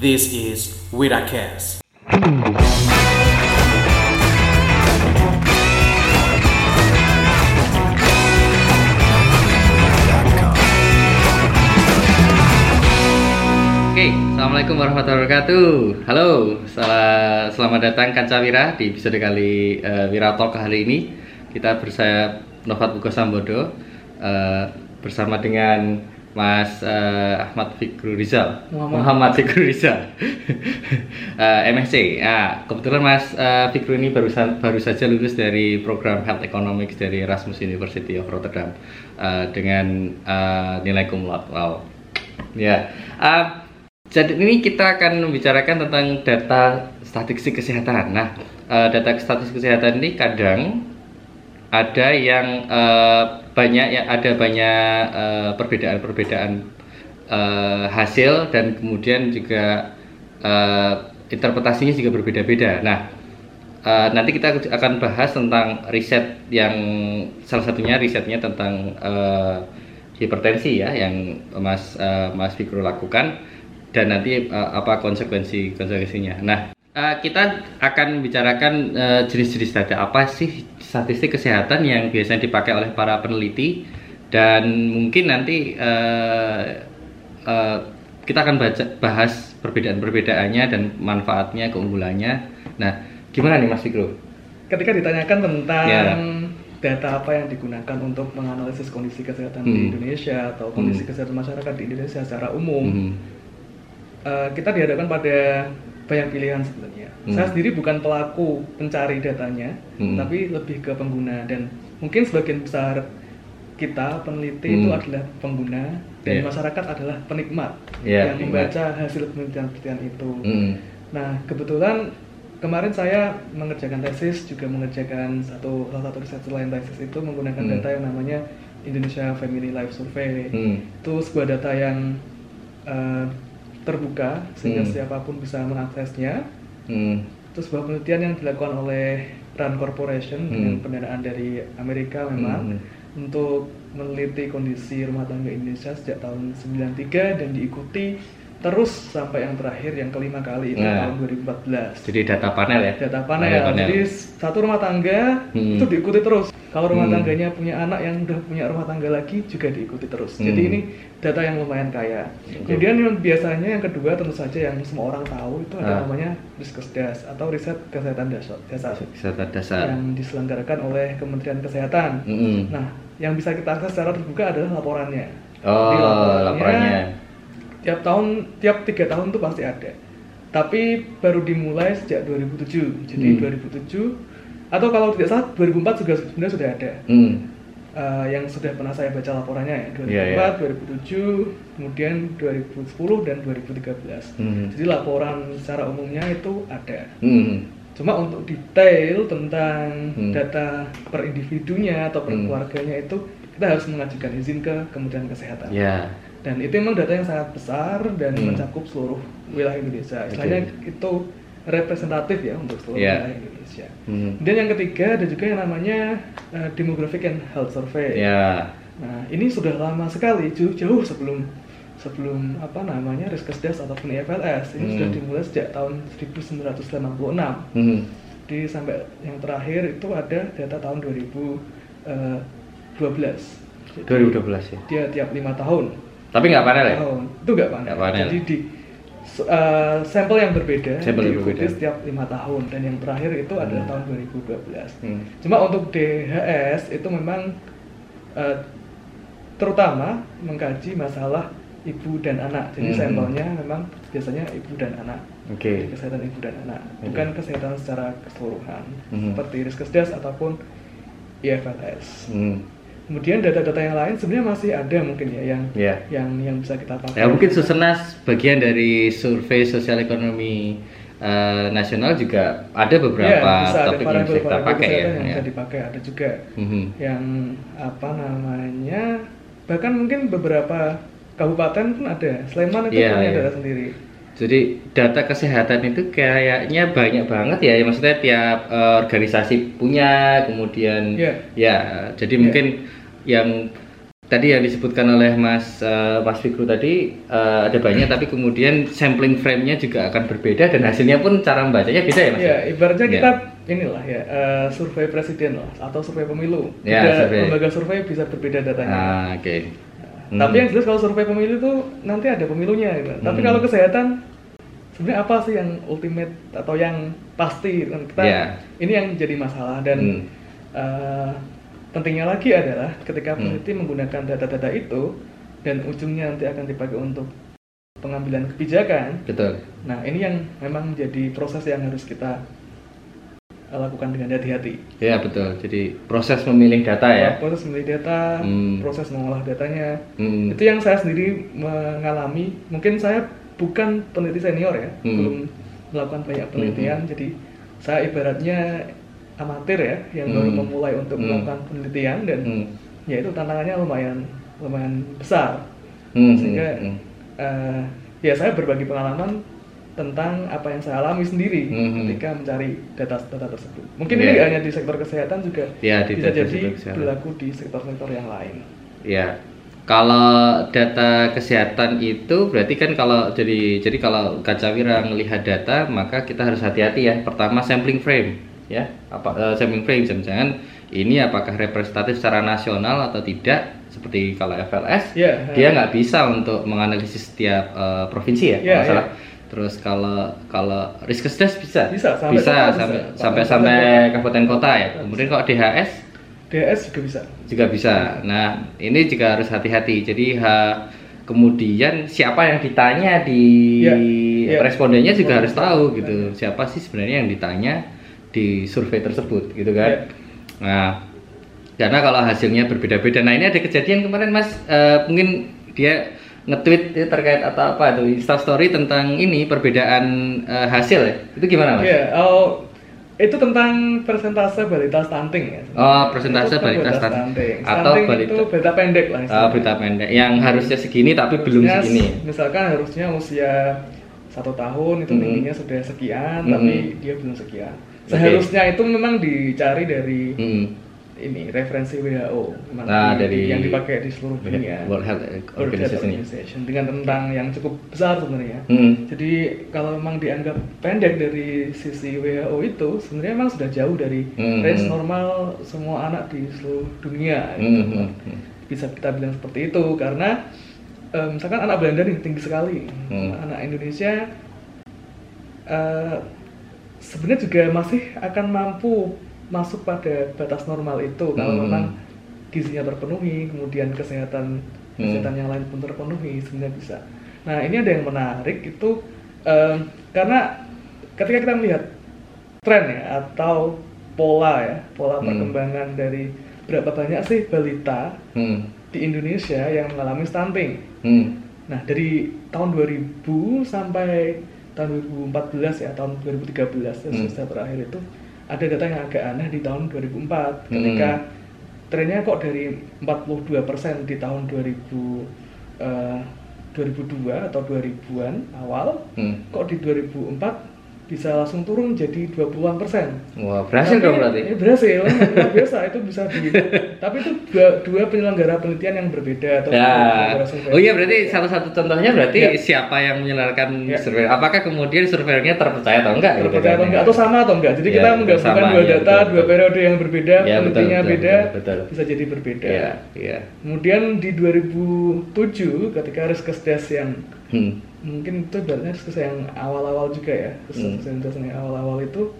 This is Wiracast. Oke, Assalamualaikum warahmatullahi wabarakatuh. Halo, sel- selamat datang Kancawira di episode kali uh, Wira Talk kali ini. Kita bersama Novat Buko Sambodo eh, bersama dengan Mas eh, Ahmad Fikru Rizal, Muhammad, Fikru Rizal, Eh, MSc. Nah, kebetulan Mas eh, Fikru ini baru baru saja lulus dari program Health Economics dari Erasmus University of Rotterdam eh, dengan eh, nilai cum laude. Wow. Ya. Eh, jadi ini kita akan membicarakan tentang data statistik kesehatan. Nah, eh, data statistik kesehatan ini kadang ada yang eh, banyak ya ada banyak eh, perbedaan-perbedaan eh, hasil dan kemudian juga eh, interpretasinya juga berbeda-beda. Nah, eh, nanti kita akan bahas tentang riset yang salah satunya risetnya tentang eh, hipertensi ya yang Mas eh, Mas Fikru lakukan dan nanti eh, apa konsekuensi konsekuensinya. Nah, eh, kita akan membicarakan eh, jenis-jenis data apa sih statistik kesehatan yang biasanya dipakai oleh para peneliti dan mungkin nanti eh, eh, kita akan baca, bahas perbedaan-perbedaannya dan manfaatnya, keunggulannya. Nah, gimana nih Mas Fikru? ketika ditanyakan tentang Ya. data apa yang digunakan untuk menganalisis kondisi kesehatan di Hmm. Indonesia atau kondisi Hmm. kesehatan masyarakat di Indonesia secara umum, Mhm. eh, kita dihadapkan pada banyak pilihan sebenarnya. Hmm. Saya sendiri bukan pelaku pencari datanya, Hmm. tapi lebih ke pengguna dan mungkin sebagian besar kita peneliti itu Hmm. adalah pengguna dan Iya. masyarakat adalah penikmat Iya, yang membaca hasil penelitian-penelitian itu. Mhm. Nah, kebetulan kemarin saya mengerjakan tesis juga mengerjakan satu salah satu riset selain tesis itu menggunakan Hmm. data yang namanya Indonesia Family Life Survey. Hmm. Itu sebuah data yang eh, terbuka sehingga Hmm. siapa pun bisa mengaksesnya. Hmm. Itu sebuah penelitian yang dilakukan oleh Rand Corporation dengan Hmm. pendanaan dari Amerika memang Hmm. untuk meneliti kondisi rumah tangga Indonesia sejak tahun 93 dan diikuti terus sampai yang terakhir yang kelima kali itu Nah. tahun 2014 Jadi data panel ya? data panel. Jadi satu rumah tangga Hmm. itu diikuti terus. Kalau rumah Hmm. tangganya punya anak yang udah punya rumah tangga lagi juga diikuti terus. Hmm. Jadi ini data yang lumayan kaya. Kemudian yang biasanya yang kedua tentu saja yang semua orang tahu itu ada Ah. namanya Riskesdas atau riset kesehatan dasar, dasar Kesehatan dasar. yang diselenggarakan oleh Kementerian Kesehatan. Mhm. Nah, yang bisa kita akses secara terbuka adalah laporannya. Oh, Jadi laporannya. tiap tahun tiap tiga tahun tuh pasti ada tapi baru dimulai sejak 2007 jadi Hmm. 2007 atau kalau tidak salah 2004 juga sebenarnya sudah ada Hmm. Eh, yang sudah pernah saya baca laporannya ya 2004 Iya, iya. 2007 kemudian 2010 dan 2013 Hmm. jadi laporan secara umumnya itu ada Hmm. cuma untuk detail tentang Hmm. data per individunya atau per Hmm. keluarganya itu kita harus mengajukan izin ke Kementerian Kesehatan Ya. dan itu memang data yang sangat besar dan Hmm. mencakup seluruh wilayah Indonesia. Istilahnya itu representatif ya untuk seluruh Yeah. wilayah Indonesia. Hmm. Dan yang ketiga ada juga yang namanya uh, Demographic and Health Survey. Ya. Nah ini sudah lama sekali jauh, jauh sebelum sebelum apa namanya Riskesdas ataupun IFLS ini Hmm. sudah dimulai sejak tahun 1986. Hmm. Di sampai yang terakhir itu ada data tahun 2012. Jadi 2012 ya. Dia tiap lima tahun Tapi nggak panel ya? tahun itu nggak panel. Panel. Jadi di eh, sampel yang berbeda Sampel yang berbeda. setiap lima tahun dan yang terakhir itu adalah Hmm. tahun 2012. Hmm. Cuma untuk DHS itu memang eh, terutama mengkaji masalah ibu dan anak. Jadi Hmm. sampelnya memang biasanya ibu dan anak. Oke. Jadi Kesehatan ibu dan anak, Oke. bukan kesehatan secara keseluruhan Hmm. seperti Riskesdas ataupun IFLS. Hmm. Kemudian data-data yang lain sebenarnya masih ada mungkin ya yang Ya. yang yang bisa kita pakai. Ya mungkin Susenas bagian dari survei sosial ekonomi eh, nasional juga ada beberapa Ya, bisa ada topik yang bisa kita pakai ya. yang ya. bisa dipakai ada juga Mhm. yang apa namanya bahkan mungkin beberapa kabupaten pun ada. Sleman itu Iya, punya iya. data sendiri. Jadi data kesehatan itu kayaknya banyak banget ya, maksudnya tiap eh, organisasi punya, kemudian Iya. ya, jadi Iya. mungkin yang tadi yang disebutkan oleh Mas eh, Mas Fikru tadi eh, ada banyak tapi kemudian sampling frame-nya juga akan berbeda dan hasilnya pun cara membacanya beda ya Mas? Ya, ibaratnya Ya. kita inilah ya eh, survei presiden lah atau survei pemilu. Ya, survei. lembaga survei bisa berbeda datanya. Ah, oke. Hmm. Tapi yang jelas kalau survei pemilu itu nanti ada pemilunya gitu. Tapi Hmm. kalau kesehatan sebenarnya apa sih yang ultimate atau yang pasti kan kita Ya. ini yang jadi masalah dan Hmm. eh, pentingnya lagi adalah ketika Hmm. peneliti menggunakan data-data itu dan ujungnya nanti akan dipakai untuk pengambilan kebijakan. betul. Nah, ini yang memang menjadi proses yang harus kita eh, lakukan dengan hati-hati. Ya betul. Jadi proses memilih data ya. Proses memilih data, Hmm. proses mengolah datanya, Hmm. itu yang saya sendiri mengalami mungkin saya bukan peneliti senior ya Hmm. belum melakukan banyak penelitian jadi saya ibaratnya amatir ya yang baru Hmm. memulai untuk Hmm. melakukan penelitian dan Hmm. ya itu tantangannya lumayan lumayan besar Hmm. sehingga Hmm. eh, ya saya berbagi pengalaman tentang apa yang saya alami sendiri Hmm. ketika mencari data-data tersebut mungkin Ya. ini nggak hanya di sektor kesehatan juga Ya, di bisa jadi berlaku di sektor-sektor yang lain Ya, kalau data kesehatan itu berarti kan kalau jadi jadi kalau Kacawira melihat data maka kita harus hati-hati ya. Pertama sampling frame ya, apa eh, sampling frame jangan-jangan ini apakah representatif secara nasional atau tidak seperti kalau FLS Ya, dia eh. nggak bisa untuk menganalisis setiap eh, provinsi ya, Ya, kalau nggak ya. salah. Terus kalau kalau Riskesdas bisa Bisa, sampai bisa kota bisa. sampai Sampai sampai, kabupaten sampai kota. kabupaten kota ya. Kemudian kalau DHS DS juga bisa juga bisa. Nah, ini juga harus hati-hati. Jadi ha, kemudian siapa yang ditanya di Ya, ya. respondennya juga harus tahu gitu. Siapa sih sebenarnya yang ditanya di survei tersebut gitu kan. Ya. Nah, karena kalau hasilnya berbeda-beda. Nah, ini ada kejadian kemarin Mas eh, mungkin dia nge-tweet ya, terkait atau apa itu Insta story tentang ini perbedaan eh, hasil ya. Itu gimana Mas? Iya, oh, itu tentang persentase balita stunting ya. Oh, persentase Itu balita balita stunting. Atau stunting balita- itu berita pendek lah. Ah, istilahnya. berita pendek yang harusnya segini tapi belum Harusnya segini. Misalkan harusnya usia satu tahun itu Mhm. tingginya sudah sekian, Mhm. tapi dia belum sekian. Seharusnya itu memang dicari dari Hmm. ini referensi WHO, memang Nah, di- dari- yang dipakai di seluruh dunia. World Health World Health Organization. Organization dengan tentang yang cukup besar sebenarnya. Hmm. Jadi kalau memang dianggap pendek dari sisi WHO itu sebenarnya memang sudah jauh dari Hmm. range normal semua anak di seluruh dunia. gitu. Hmm. Bisa kita bilang seperti itu karena eh, misalkan anak Belanda nih tinggi sekali, Hmm. anak Indonesia eh, sebenarnya juga masih akan mampu masuk pada batas normal itu kalau Hmm. memang gizinya terpenuhi, kemudian kesehatan Hmm. kesehatan yang lain pun terpenuhi sebenarnya bisa. Nah ini ada yang menarik itu em, karena ketika kita melihat tren ya atau pola ya pola Hmm. perkembangan dari berapa banyak sih balita Hmm. di Indonesia yang mengalami stunting. Hmm. Nah dari tahun 2000 sampai tahun 2014 ya tahun 2013 ya, Hmm. semester terakhir itu ada data yang agak aneh di tahun 2004 ketika Hmm. trennya kok dari 42% di tahun 2000 eh, 2002 atau 2000-an awal Hmm. kok di 2004 bisa langsung turun jadi 20-an persen. Wah, berhasil Tapi- dong berarti. eh, berhasil, luar biasa itu bisa di. tapi itu dua, dua penyelenggara penelitian yang berbeda atau Ya. Oh iya berarti salah satu contohnya berarti Ya. siapa yang menyelenggarakan Ya. survei? Apakah kemudian surveinya terpercaya atau enggak? gitu terpercaya atau enggak atau sama atau enggak. Jadi Ya, kita betul, menggabungkan dua ya, data, betul, dua betul. periode yang berbeda, Ya, betul, penelitiannya betul, beda, betul, betul. bisa jadi berbeda. Iya, iya. Kemudian di 2007 ketika Riskesdas yang Hmm. Mungkin itu ibaratnya Riskesdas yang awal-awal juga ya, Hmm. Riskesdas yang awal-awal itu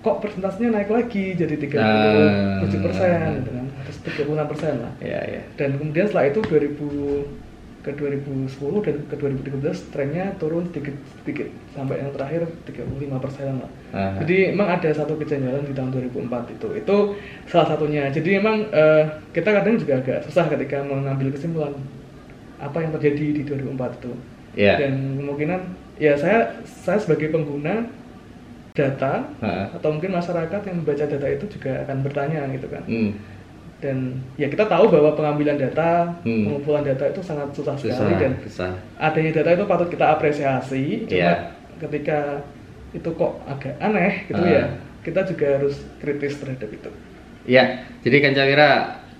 kok persentasenya naik lagi jadi 37 Ah. persen, gitu kan, terus 36 persen lah. Iya, iya. Dan kemudian setelah itu 2000 ke 2010 dan ke 2013 trennya turun sedikit sedikit sampai yang terakhir 35 persen lah. Aha. Jadi memang ada satu kejanggalan di tahun 2004 itu. Itu salah satunya. Jadi memang eh, kita kadang juga agak susah ketika mengambil kesimpulan apa yang terjadi di 2004 itu. Iya. Dan kemungkinan ya saya saya sebagai pengguna data Ha. atau mungkin masyarakat yang membaca data itu juga akan bertanya gitu kan. Hmm. Dan ya kita tahu bahwa pengambilan data, Hmm. pengumpulan data itu sangat susah, Susah, sekali dan susah. adanya data itu patut kita apresiasi. Cuma Iya. ketika itu kok agak aneh gitu Ah. ya, kita juga harus kritis terhadap itu. Ya, jadi Kancawira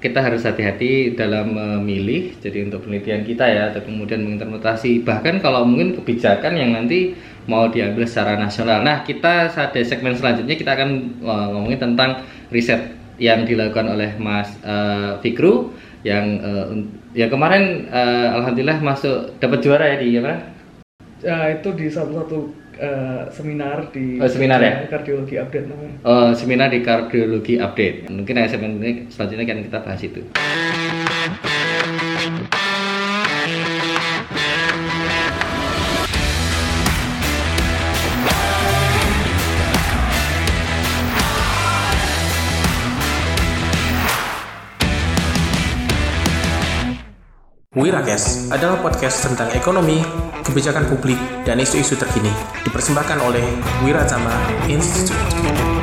kita harus hati-hati dalam memilih jadi untuk penelitian kita ya atau kemudian menginterpretasi bahkan kalau mungkin kebijakan yang nanti mau diambil secara nasional nah kita pada segmen selanjutnya kita akan uh, ngomongin tentang riset yang dilakukan oleh Mas uh, Fikru yang uh, ya kemarin uh, alhamdulillah masuk dapat juara ya di apa? Ya, itu di salah satu uh, seminar di Oh, seminar ya? kardiologi update namanya. Uh, seminar di kardiologi update. Mungkin yang segmen ini selanjutnya akan kita bahas itu. Wirakes adalah podcast tentang ekonomi, kebijakan publik, dan isu-isu terkini. Dipersembahkan oleh Wiratama Institute.